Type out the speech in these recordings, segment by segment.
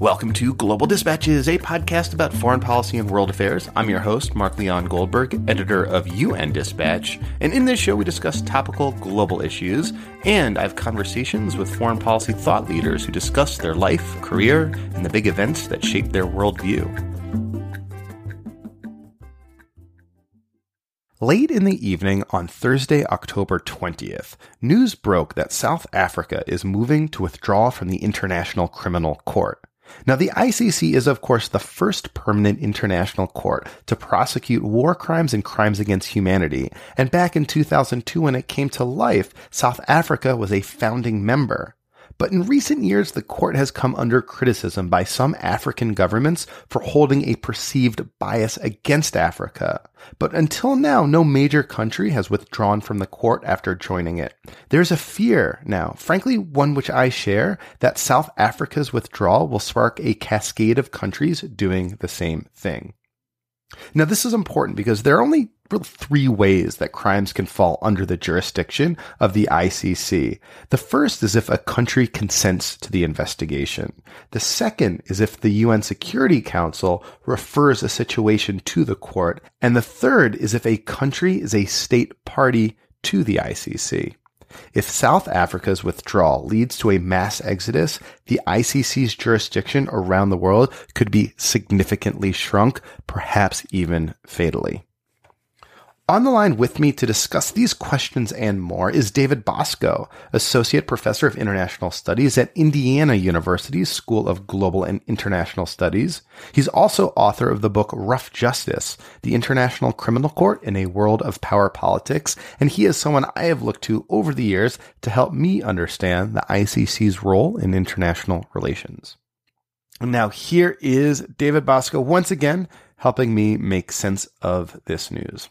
Welcome to Global Dispatches, a podcast about foreign policy and world affairs. I'm your host, Mark Leon Goldberg, editor of UN Dispatch, and in this show we discuss topical global issues, and I have conversations with foreign policy thought leaders who discuss their life, career, and the big events that shape their worldview. Late in the evening on Thursday, October 20th, news broke that South Africa is moving to withdraw from the International Criminal Court. Now, the ICC is, of course, the first permanent international court to prosecute war crimes and crimes against humanity. And back in 2002, when it came to life, South Africa was a founding member. But in recent years, the court has come under criticism by some African governments for holding a perceived bias against Africa. But until now, no major country has withdrawn from the court after joining it. There's a fear now, frankly, one which I share, that South Africa's withdrawal will spark a cascade of countries doing the same thing. Now, this is important because there are only three ways that crimes can fall under the jurisdiction of the ICC. The first is if a country consents to the investigation. The second is if the UN Security Council refers a situation to the court. And the third is if a country is a state party to the ICC. If South Africa's withdrawal leads to a mass exodus, the ICC's jurisdiction around the world could be significantly shrunk, perhaps even fatally. On the line with me to discuss these questions and more is David Bosco, Associate Professor of International Studies at Indiana University's School of Global and International Studies. He's also author of the book Rough Justice, The International Criminal Court in a World of Power Politics, and he is someone I have looked to over the years to help me understand the ICC's role in international relations. Now here is David Bosco once again helping me make sense of this news.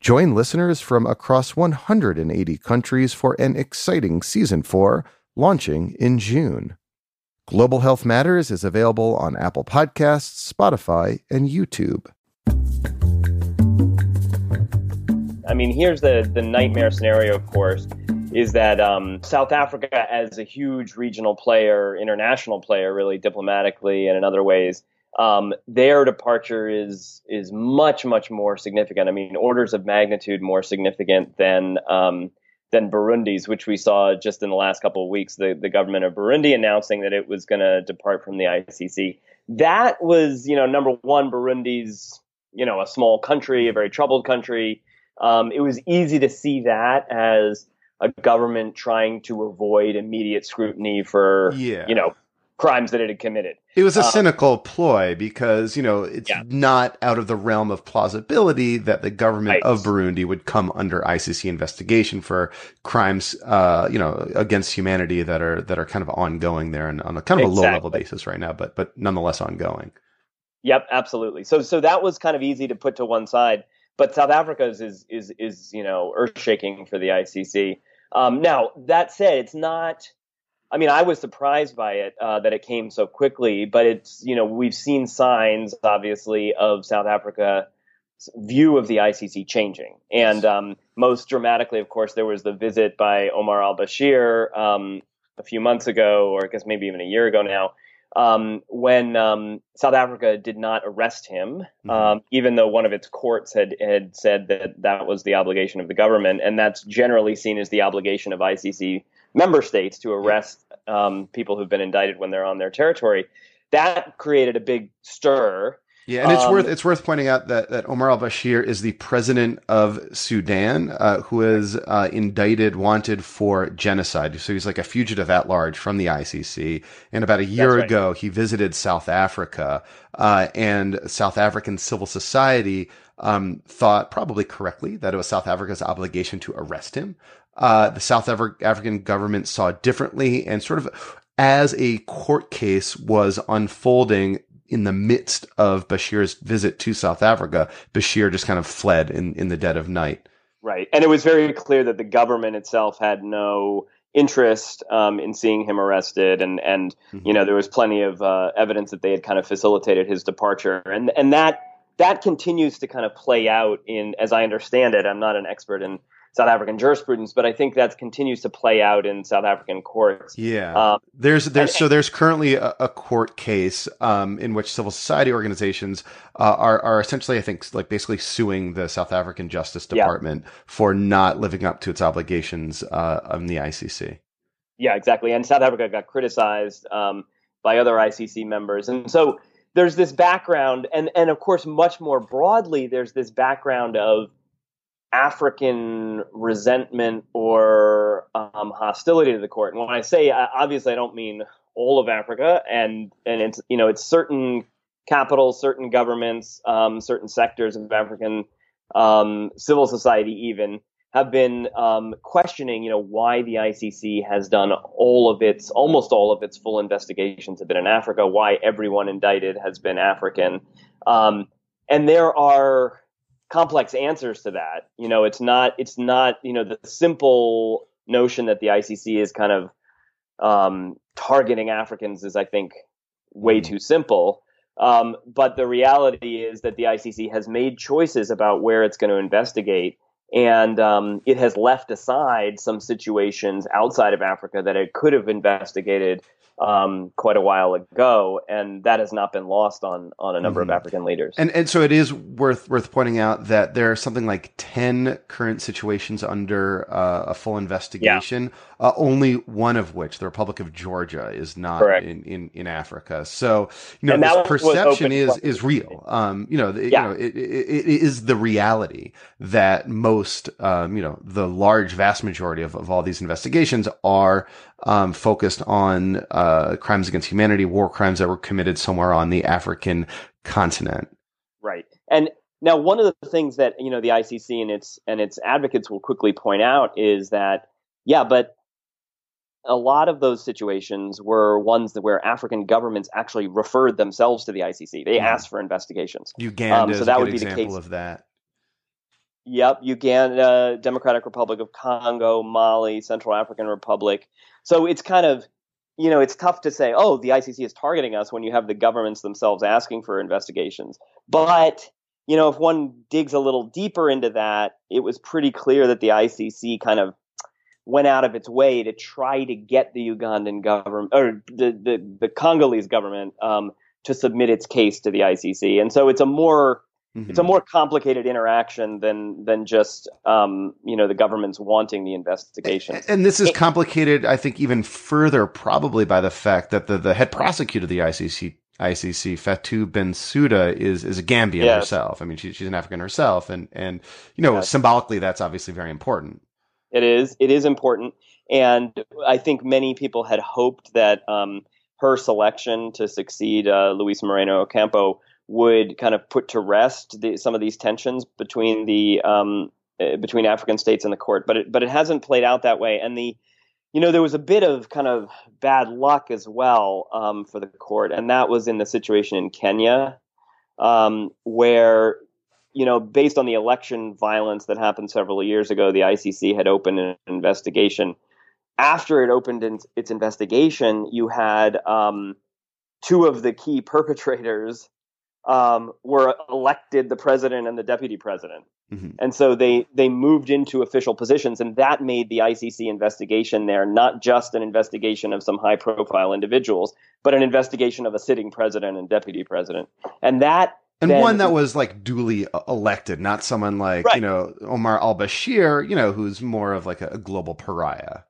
Join listeners from across 180 countries for an exciting season 4 launching in June. Global Health Matters is available on Apple Podcasts, Spotify, and YouTube. I mean, here's the, the nightmare scenario, of course, is that um, South Africa, as a huge regional player, international player, really diplomatically and in other ways, um, their departure is is much much more significant. I mean, orders of magnitude more significant than um, than Burundi's, which we saw just in the last couple of weeks. The the government of Burundi announcing that it was going to depart from the ICC. That was, you know, number one, Burundi's, you know, a small country, a very troubled country. Um, it was easy to see that as a government trying to avoid immediate scrutiny for, yeah. you know, crimes that it had committed. It was a um, cynical ploy because, you know, it's yeah. not out of the realm of plausibility that the government right. of Burundi would come under ICC investigation for crimes, uh, you know, against humanity that are, that are kind of ongoing there and on a kind of exactly. a low level basis right now, but, but nonetheless ongoing. Yep, absolutely. So, so that was kind of easy to put to one side, but South Africa's is, is, is, you know, earth shaking for the ICC. Um, now that said, it's not, I mean, I was surprised by it uh, that it came so quickly, but it's you know we've seen signs obviously of South Africa's view of the ICC changing, and um, most dramatically, of course, there was the visit by Omar al Bashir um, a few months ago, or I guess maybe even a year ago now, um, when um, South Africa did not arrest him, mm-hmm. Um, even though one of its courts had had said that that was the obligation of the government, and that's generally seen as the obligation of ICC member states to arrest um, people who've been indicted when they're on their territory. That created a big stir. Yeah, and it's um, worth it's worth pointing out that, that Omar al Bashir is the president of Sudan, uh, who is uh, indicted, wanted for genocide. So he's like a fugitive at large from the ICC. And about a year right. ago, he visited South Africa, uh, and South African civil society um, thought probably correctly that it was South Africa's obligation to arrest him uh, the South African government saw differently and sort of as a court case was unfolding, in the midst of Bashir's visit to South Africa, Bashir just kind of fled in, in the dead of night. Right. And it was very clear that the government itself had no interest um, in seeing him arrested, and and mm-hmm. you know there was plenty of uh, evidence that they had kind of facilitated his departure, and and that that continues to kind of play out in, as I understand it. I'm not an expert in South African jurisprudence, but I think that continues to play out in South African courts. Yeah, um, there's there's and, so there's currently a, a court case um, in which civil society organizations uh, are are essentially, I think, like basically suing the South African Justice Department yeah. for not living up to its obligations uh, on the ICC. Yeah, exactly. And South Africa got criticized um, by other ICC members, and so there's this background, and and of course, much more broadly, there's this background of African resentment or um, hostility to the court. And when I say obviously, I don't mean all of Africa, and and it's you know it's certain capitals, certain governments, um, certain sectors of African um, civil society even have been um, questioning, you know, why the ICC has done all of its, almost all of its full investigations have been in Africa, why everyone indicted has been African, um, and there are complex answers to that. You know, it's not it's not you know the simple notion that the ICC is kind of um, targeting Africans is I think way mm-hmm. too simple. Um, but the reality is that the ICC has made choices about where it's going to investigate, and um, it has left aside some situations outside of Africa that it could have investigated um, quite a while ago, and that has not been lost on on a number mm-hmm. of African leaders. And and so it is worth worth pointing out that there are something like ten current situations under uh, a full investigation. Yeah. Uh, only one of which, the Republic of Georgia, is not in, in, in Africa. So you know this perception is is real. Um, you know, yeah. you know, it, it, it is the reality that most, um, you know, the large vast majority of, of all these investigations are um, focused on uh, crimes against humanity, war crimes that were committed somewhere on the African continent. Right. And now, one of the things that you know the ICC and its and its advocates will quickly point out is that yeah, but a lot of those situations were ones that where African governments actually referred themselves to the ICC. They mm-hmm. asked for investigations. Uganda um, so that would be the case of that. Yep, Uganda, Democratic Republic of Congo, Mali, Central African Republic. So it's kind of, you know, it's tough to say, oh, the ICC is targeting us when you have the governments themselves asking for investigations. But, you know, if one digs a little deeper into that, it was pretty clear that the ICC kind of went out of its way to try to get the Ugandan government or the, the, the Congolese government um, to submit its case to the ICC. And so it's a more Mm-hmm. It's a more complicated interaction than than just um, you know the government's wanting the investigation. And this is complicated, I think, even further, probably by the fact that the, the head prosecutor of the ICC ICC, Fatou Bensouda, is is a Gambian yes. herself. I mean, she, she's an African herself, and and you know, yes. symbolically, that's obviously very important. It is. It is important, and I think many people had hoped that um, her selection to succeed uh, Luis Moreno Ocampo would kind of put to rest the, some of these tensions between the um, uh, between African states and the court, but it, but it hasn't played out that way. And the you know there was a bit of kind of bad luck as well um, for the court, and that was in the situation in Kenya, um, where you know based on the election violence that happened several years ago, the ICC had opened an investigation. After it opened its investigation, you had um, two of the key perpetrators um, were elected the president and the deputy president. Mm-hmm. And so they they moved into official positions, and that made the ICC investigation there not just an investigation of some high profile individuals, but an investigation of a sitting president and deputy president. And that and then, one that was like duly elected, not someone like right. you know Omar al Bashir, you know, who's more of like a, a global pariah.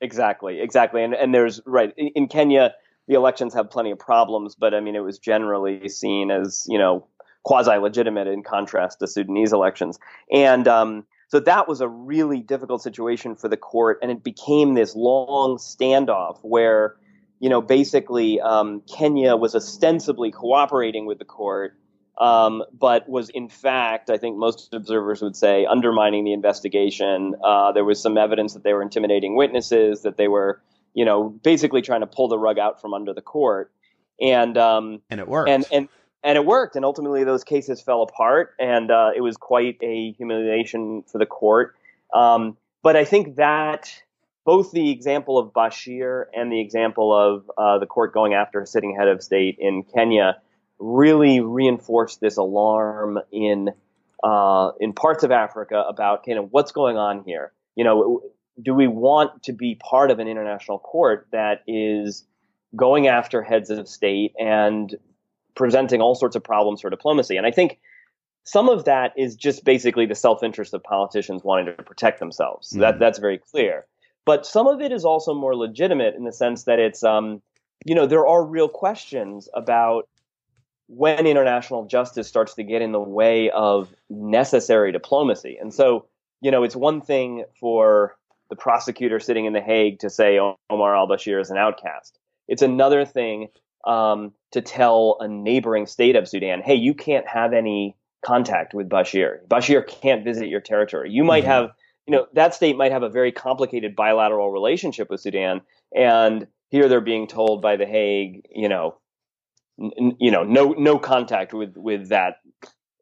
Exactly, exactly, and and there's right in, in Kenya the elections have plenty of problems, but I mean, it was generally seen as, you know, quasi legitimate in contrast to Sudanese elections. And um, so that was a really difficult situation for the court. And it became this long standoff where, you know, basically um, Kenya was ostensibly cooperating with the court. Um, but was in fact, I think most observers would say, undermining the investigation. Uh, there was some evidence that they were intimidating witnesses, that they were you know, basically trying to pull the rug out from under the court. and um, and it worked. And and and it worked. And ultimately, those cases fell apart, and uh, it was quite a humiliation for the court. Um, but I think that both the example of Bashir and the example of uh, the court going after a sitting head of state in Kenya really reinforced this alarm in uh, in parts of Africa about kind of what's going on here. You know, do we want to be part of an international court that is going after heads of state and presenting all sorts of problems for diplomacy? And I think some of that is just basically the self-interest of politicians wanting to protect themselves. mm-hmm. That that's very clear. But some of it is also more legitimate in the sense that it's, um, you know, there are real questions about when international justice starts to get in the way of necessary diplomacy. And so, you know, it's one thing for the prosecutor sitting in The Hague to say Omar al Bashir is an outcast. It's another thing um, to tell a neighboring state of Sudan, hey, you can't have any contact with Bashir. Bashir can't visit your territory. You might mm-hmm. have you know, that state might have a very complicated bilateral relationship with Sudan, and here they're being told by the Hague, you know, n- you know, no no contact with with that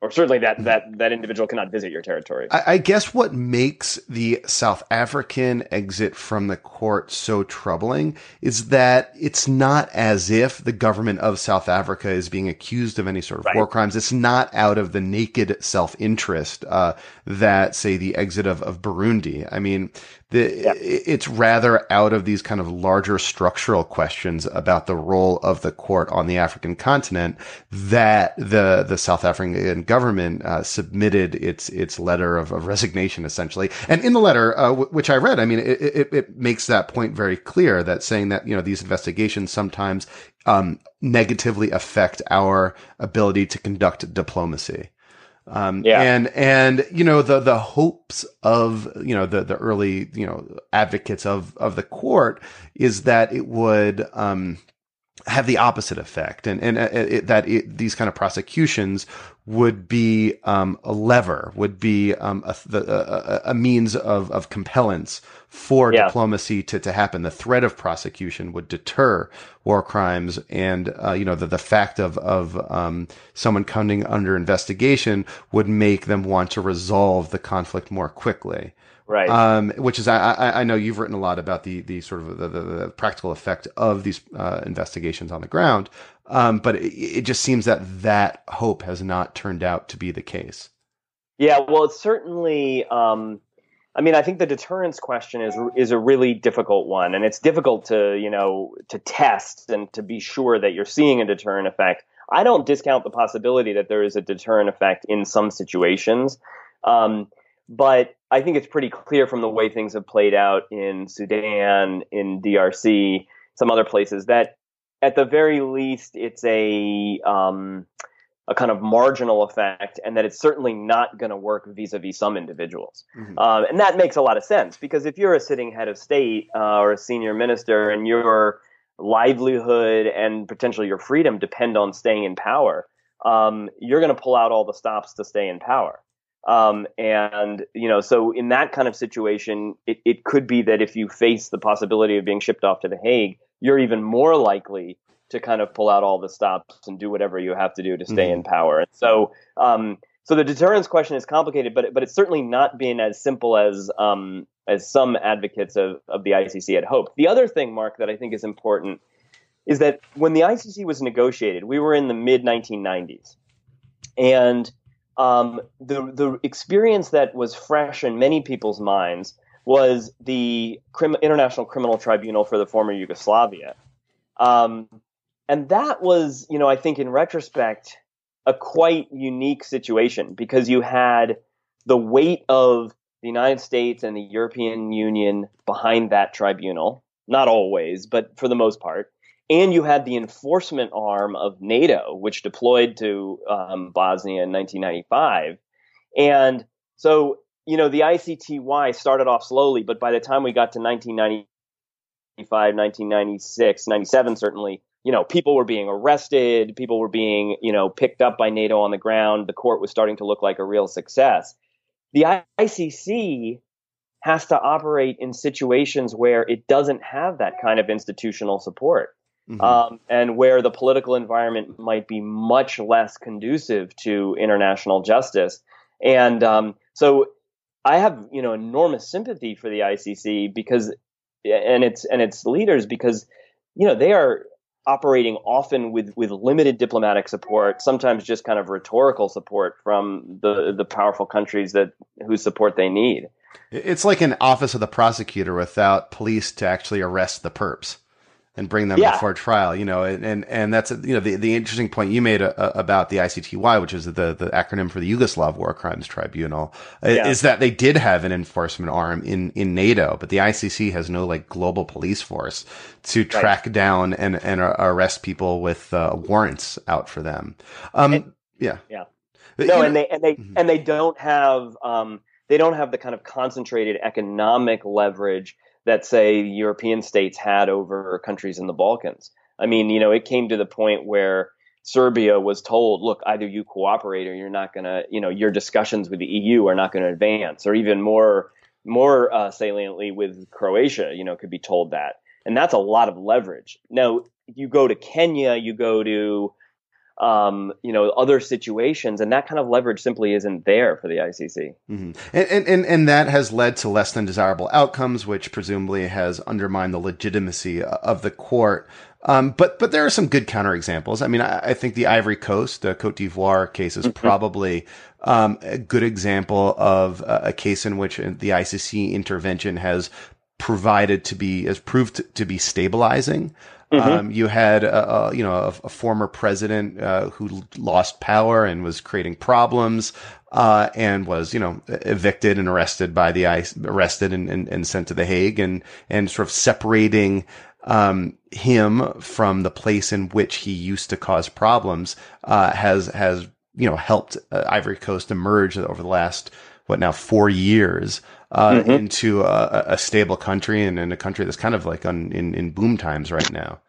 or certainly that that that individual cannot visit your territory. I, I, guess what makes the South African exit from the court so troubling is that it's not as if the government of South Africa is being accused of any sort of right. war crimes. It's not out of the naked self interest uh, that, say, the exit of, of Burundi. I mean, the, yeah. It's rather out of these kind of larger structural questions about the role of the court on the African continent that the the South African government uh, submitted its its letter of, of, resignation, essentially. And in the letter, uh, w- which I read, I mean, it, it, it, makes that point very clear that saying that you know these investigations sometimes um, negatively affect our ability to conduct diplomacy. Um, yeah. and, and, you know, the, the hopes of, you know, the, the early, you know, advocates of, of the court is that it would, um, have the opposite effect and, and uh, it, that it, these kind of prosecutions would be, um, a lever, would be, um, a, a, a means of, of compellence for yeah. diplomacy to, to happen. The threat of prosecution would deter war crimes, and uh, you know the, the fact of of um, someone coming under investigation would make them want to resolve the conflict more quickly. Right. Um, which is, I, I know you've written a lot about the, the sort of the, the, the practical effect of these uh, investigations on the ground. Um, but it, it, just seems that that hope has not turned out to be the case. Yeah, well, it's certainly, um, I mean, I think the deterrence question is is a really difficult one, and it's difficult to you know to test and to be sure that you're seeing a deterrent effect. I don't discount the possibility that there is a deterrent effect in some situations, um, but I think it's pretty clear from the way things have played out in Sudan, in DRC, some other places that at the very least it's a um, a kind of marginal effect, and that it's certainly not going to work vis-a-vis some individuals. Mm-hmm. Um, and that makes a lot of sense because if you're a sitting head of state uh, or a senior minister, and your livelihood and potentially your freedom depend on staying in power, um, you're going to pull out all the stops to stay in power. Um, and you know, so in that kind of situation, it, it could be that if you face the possibility of being shipped off to the Hague, you're even more likely to kind of pull out all the stops and do whatever you have to do to stay mm-hmm. in power. And so, um, so the deterrence question is complicated, but but it's certainly not been as simple as um, as some advocates of, of the ICC had hoped. The other thing, Mark, that I think is important is that when the ICC was negotiated, we were in the mid 1990s, and um, the the experience that was fresh in many people's minds was the Crim- International Criminal Tribunal for the former Yugoslavia. Um, and that was, you know, I think in retrospect, a quite unique situation because you had the weight of the United States and the European Union behind that tribunal, not always, but for the most part. And you had the enforcement arm of NATO, which deployed to um, Bosnia in 1995. And so, you know, the ICTY started off slowly, but by the time we got to 1995, 1996, 97, certainly, you know, people were being arrested, people were being, you know, picked up by NATO on the ground. The court was starting to look like a real success. The ICC has to operate in situations where it doesn't have that kind of institutional support. Mm-hmm. um, and where the political environment might be much less conducive to international justice. And um, so I have you know enormous sympathy for the ICC because and its and its leaders because you know they are operating often with with limited diplomatic support, sometimes just kind of rhetorical support from the the powerful countries that whose support they need. It's like an office of the prosecutor without police to actually arrest the perps and bring them yeah. before trial. You know, and and, and that's you know the, the interesting point you made a, uh, a, about the ICTY, which is the the acronym for the Yugoslav War Crimes Tribunal, yeah. is that they did have an enforcement arm in in NATO, but the ICC has no like global police force to track right. down and and arrest people with uh, warrants out for them. Um, and, yeah, yeah. No, you know, and they and they mm-hmm. and they don't have um, they don't have the kind of concentrated economic leverage that say European states had over countries in the Balkans. I mean, you know, it came to the point where Serbia was told, look, either you cooperate or you're not going to, you know, your discussions with the EU are not going to advance, or even more, more uh, saliently with Croatia, you know, could be told that. And that's a lot of leverage. Now, you go to Kenya, you go to um, you know, other situations, and that kind of leverage simply isn't there for the ICC. Mm-hmm. And, and and that has led to less than desirable outcomes, which presumably has undermined the legitimacy of the court. Um, but but there are some good counterexamples. I mean, I, I think the Ivory Coast, the Cote d'Ivoire case is mm-hmm. probably um, a good example of a, a case in which the ICC intervention has provided to be has proved to be stabilizing. Mm-hmm. Um, you had a, a you know a, a former president uh, who lost power and was creating problems, uh, and was you know evicted and arrested by the ICC, arrested and, and, and sent to the Hague, and and sort of separating um, him from the place in which he used to cause problems uh, has has you know helped uh, Ivory Coast emerge over the last what now four years uh, mm-hmm. into a, a, stable country and in a country that's kind of like on, in, in boom times right now.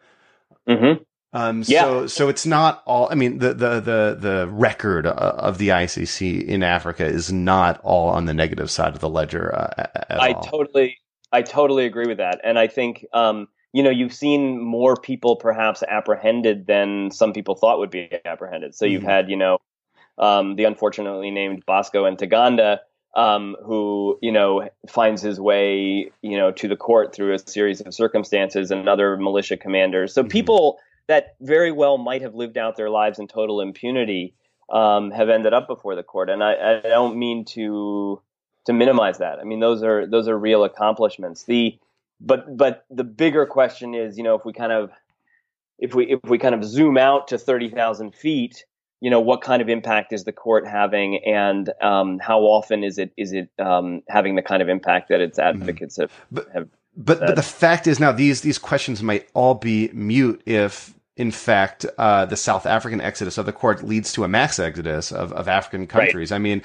Mm-hmm. Um, yeah. so, so it's not all, I mean, the, the, the, the record uh, of the ICC in Africa is not all on the negative side of the ledger. Uh, I all. totally, I totally agree with that. And I think, um, you know, you've seen more people perhaps apprehended than some people thought would be apprehended. So you've mm-hmm. had, you know, um, the unfortunately named Bosco Ntaganda, um, who you know finds his way you know to the court through a series of circumstances and other militia commanders. So mm-hmm. people that very well might have lived out their lives in total impunity um, have ended up before the court, and I, I, don't mean to to minimize that. I mean those are those are real accomplishments. The but but the bigger question is you know if we kind of if we if we kind of zoom out to thirty thousand feet you know what kind of impact is the court having and um, how often is it is it um, having the kind of impact that its mm-hmm. advocates have, but, have but but the fact is now these these questions might all be mute if in fact uh, the South African exodus of the court leads to a mass exodus of, of African countries. Right. I mean,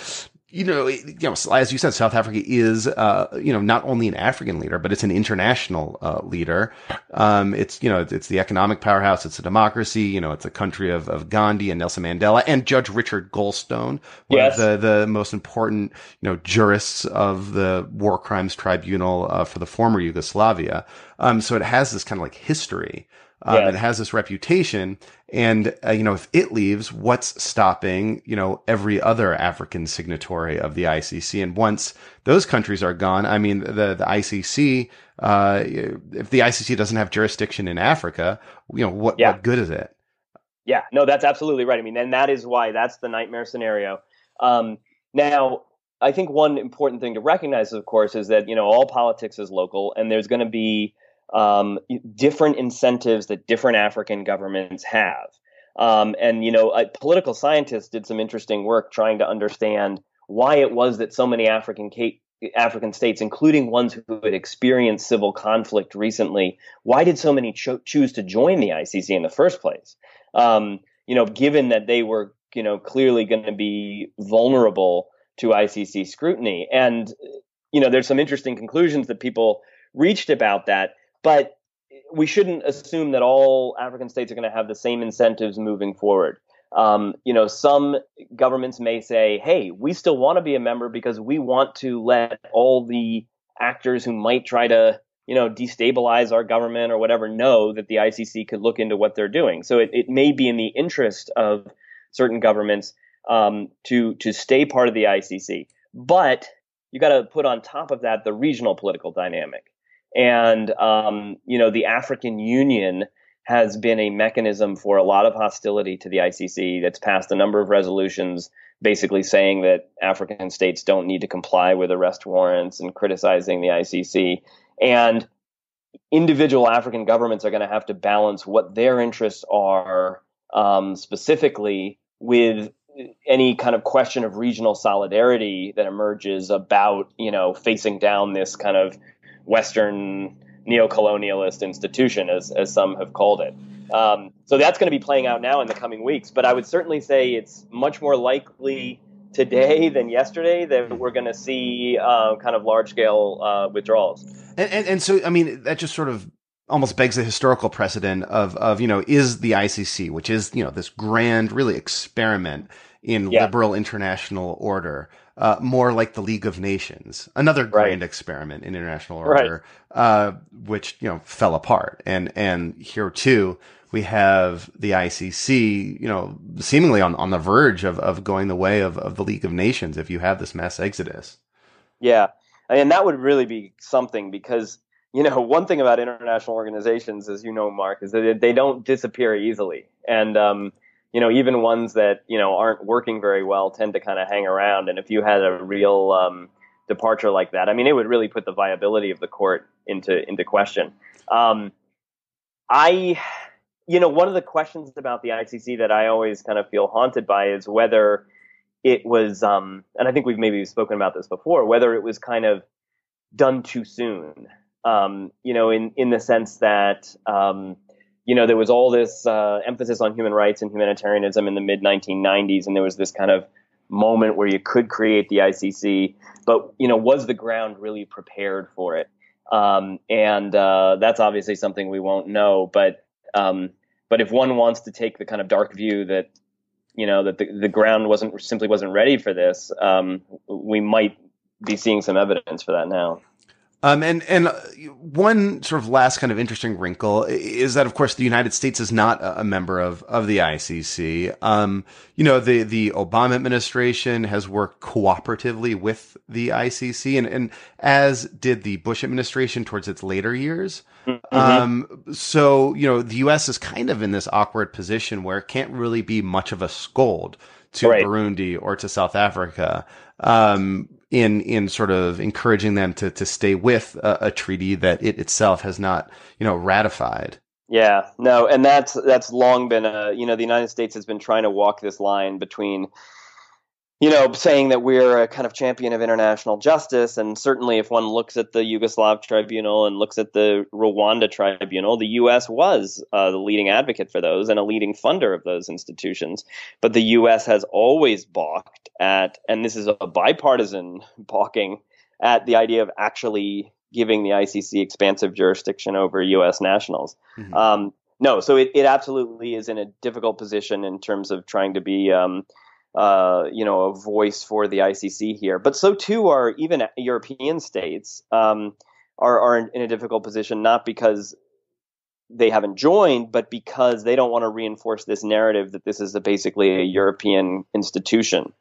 you know, you know, as you said, South Africa is, uh, you know, not only an African leader, but it's an international uh, leader. Um, it's, you know, it's the economic powerhouse. It's a democracy. You know, it's a country of, of Gandhi and Nelson Mandela and Judge Richard Goldstone, one yes. of the, the most important, you know, jurists of the War Crimes Tribunal uh, for the former Yugoslavia. Um, so it has this kind of like history. Um. It has this reputation. And, uh, you know, if it leaves, what's stopping, you know, every other African signatory of the ICC? And once those countries are gone, I mean, the, the ICC, uh, if the ICC doesn't have jurisdiction in Africa, you know, what, yeah. what good is it? Yeah, no, that's absolutely right. I mean, and that is why that's the nightmare scenario. Um, now, I think one important thing to recognize, of course, is that, you know, all politics is local and there's going to be, um, different incentives that different African governments have. Um, and, you know, political scientists did some interesting work trying to understand why it was that so many African African states, including ones who had experienced civil conflict recently, why did so many cho- choose to join the ICC in the first place? Um, you know, given that they were, you know, clearly going to be vulnerable to ICC scrutiny, and you know, there's some interesting conclusions that people reached about that. But we shouldn't assume that all African states are going to have the same incentives moving forward. Um, you know, some governments may say, "Hey, we still want to be a member because we want to let all the actors who might try to you know, destabilize our government or whatever, know that the ICC could look into what they're doing. So it, it may be in the interest of certain governments um, to to stay part of the ICC, but you got to put on top of that the regional political dynamic, and um, you know, the African Union has been a mechanism for a lot of hostility to the ICC. That's passed a number of resolutions basically saying that African states don't need to comply with arrest warrants and criticizing the ICC. And individual African governments are going to have to balance what their interests are um, specifically with any kind of question of regional solidarity that emerges about, you know, facing down this kind of Western neo-colonialist institution, as, as some have called it. Um, so that's going to be playing out now in the coming weeks. But I would certainly say it's much more likely today than yesterday that we're going to see uh, kind of large scale uh, withdrawals. And, and, and so, I mean, that just sort of almost begs the historical precedent of, of, you know, is the ICC, which is, you know, this grand, really experiment in yeah. liberal international order, uh, more like the League of Nations, another grand right. experiment in international order, right. uh, which, you know, fell apart. And, and here too, we have the ICC, you know, seemingly on, on the verge of, of going the way of, of the League of Nations if you have this mass exodus. Yeah. And that would really be something because, you know, one thing about international organizations, as you know, Mark, is that they don't disappear easily. And, um, you know, even ones that, you know, aren't working very well tend to kind of hang around. And if you had a real um, departure like that, I mean, it would really put the viability of the court into, into question. Um, I you know, one of the questions about the ICC that I always kind of feel haunted by is whether it was, um, and I think we've maybe spoken about this before, whether it was kind of done too soon. Um, you know, in in the sense that um, you know there was all this uh, emphasis on human rights and humanitarianism in the mid 1990s, and there was this kind of moment where you could create the ICC, but you know, was the ground really prepared for it? Um, and uh, that's obviously something we won't know, but um, but if one wants to take the kind of dark view that you know that the, the ground wasn't simply wasn't ready for this, um, we might be seeing some evidence for that now. Um, and and one sort of last kind of interesting wrinkle is that, of course, the United States is not a member of of the ICC. Um, you know, the the Obama administration has worked cooperatively with the ICC, and and as did the Bush administration towards its later years. Mm-hmm. Um, so you know, the U.S. is kind of in this awkward position where it can't really be much of a scold to right. Burundi or to South Africa. Um, in in sort of encouraging them to to stay with a, a, treaty that it itself has not you know ratified. Yeah, no, and that's that's long been a you know the United States has been trying to walk this line between you know, saying that we're a kind of champion of international justice. And certainly, if one looks at the Yugoslav tribunal and looks at the Rwanda tribunal, the U.S. was uh, the leading advocate for those and a leading funder of those institutions. But the U.S. has always balked at, and this is a bipartisan balking at the idea of actually giving the ICC expansive jurisdiction over U.S. nationals. Mm-hmm. Um, no, so it, it absolutely is in a difficult position in terms of trying to be. Um, uh, you know, a voice for the ICC here. But so too are even European states um, are, are in, a difficult position, not because they haven't joined, but because they don't want to reinforce this narrative that this is a, basically a European institution.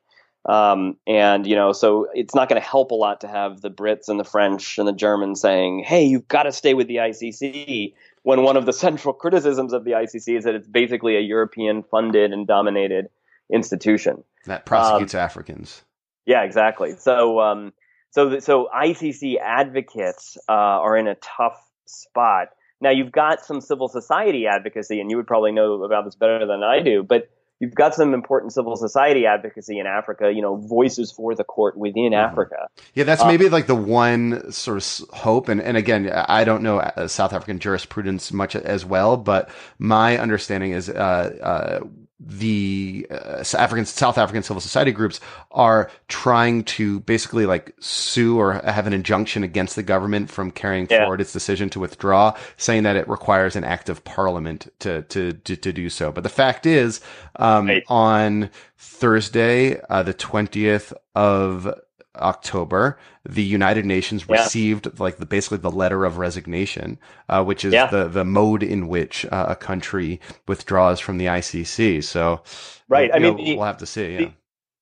Um, and you know, so it's not going to help a lot to have the Brits and the French and the Germans saying, "Hey, you've got to stay with the ICC." When one of the central criticisms of the ICC is that it's basically a European funded and dominated institution that prosecutes um, Africans. Yeah, exactly. So, um, so, so ICC advocates uh, are in a tough spot. Now, you've got some civil society advocacy, and you would probably know about this better than I do, but you've got some important civil society advocacy in Africa, you know, voices for the court within mm-hmm. Africa. Yeah, that's uh, maybe like the one sort of hope. And, and again, I don't know uh, South African jurisprudence much as well, but my understanding is, uh, uh, the uh, African South African civil society groups are trying to basically like sue or have an injunction against the government from carrying yeah. forward its decision to withdraw, saying that it requires an act of parliament to to to, to do so. But the fact is, um, right. on Thursday, uh, the twentieth of October, the United Nations Yeah. received like the basically the letter of resignation, uh, which is Yeah. the the mode in which uh, a country withdraws from the ICC. So, Right. I know, mean, the- we'll have to see. Yeah. the-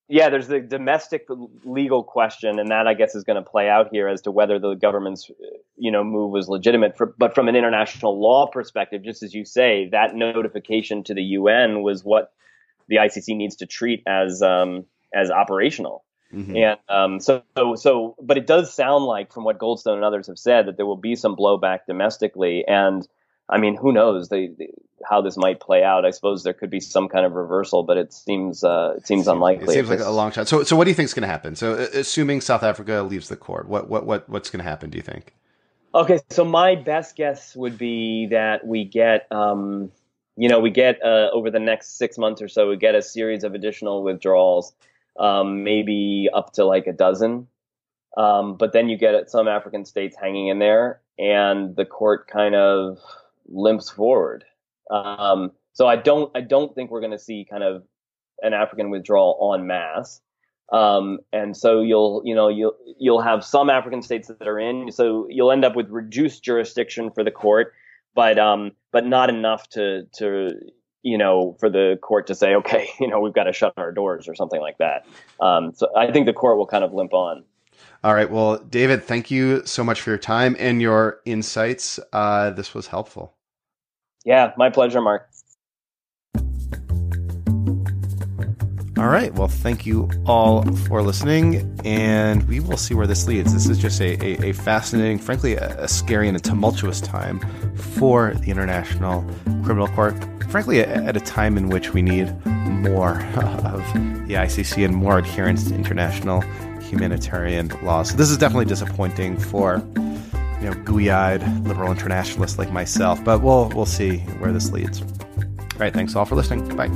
Yeah, there's the domestic legal question, and that I guess is going to play out here as to whether the government's, you know, move was legitimate. For, but from an international law perspective, just as you say, that notification to the UN was what the ICC needs to treat as um, as operational. Mhm. And um, so, so, but it does sound like, from what Goldstone and others have said, that there will be some blowback domestically. And I mean, who knows they, they, how this might play out? I suppose there could be some kind of reversal, but it seems uh, it seems unlikely. It seems like a long shot. So, so what do you think is going to happen? So, assuming South Africa leaves the court, what, what, what, what's going to happen? Do you think? Okay, so my best guess would be that we get, um, you know, we get uh, over the next six months or so, we get a series of additional withdrawals, um, maybe up to like a dozen. Um, but then you get some African states hanging in there, and the court kind of limps forward. Um, so I don't, I don't think we're going to see kind of an African withdrawal en masse. Um, and so you'll, you know, you'll, you'll have some African states that are in. So you'll end up with reduced jurisdiction for the court, but, um, but not enough to, to, you know, for the court to say, okay, you know, we've got to shut our doors or something like that. Um, so I think the court will kind of limp on. All right. Well, David, thank you so much for your time and your insights. Uh, this was helpful. Yeah, my pleasure, Mark. All right. Well, thank you all for listening, and we will see where this leads. This is just a, a, a fascinating, frankly, a, a scary and a tumultuous time for the International Criminal Court. Frankly, at a time in which we need more of the ICC and more adherence to international humanitarian laws. So this is definitely disappointing for you know gooey-eyed liberal internationalists like myself, but we'll we'll see where this leads. All right. Thanks all for listening. Bye.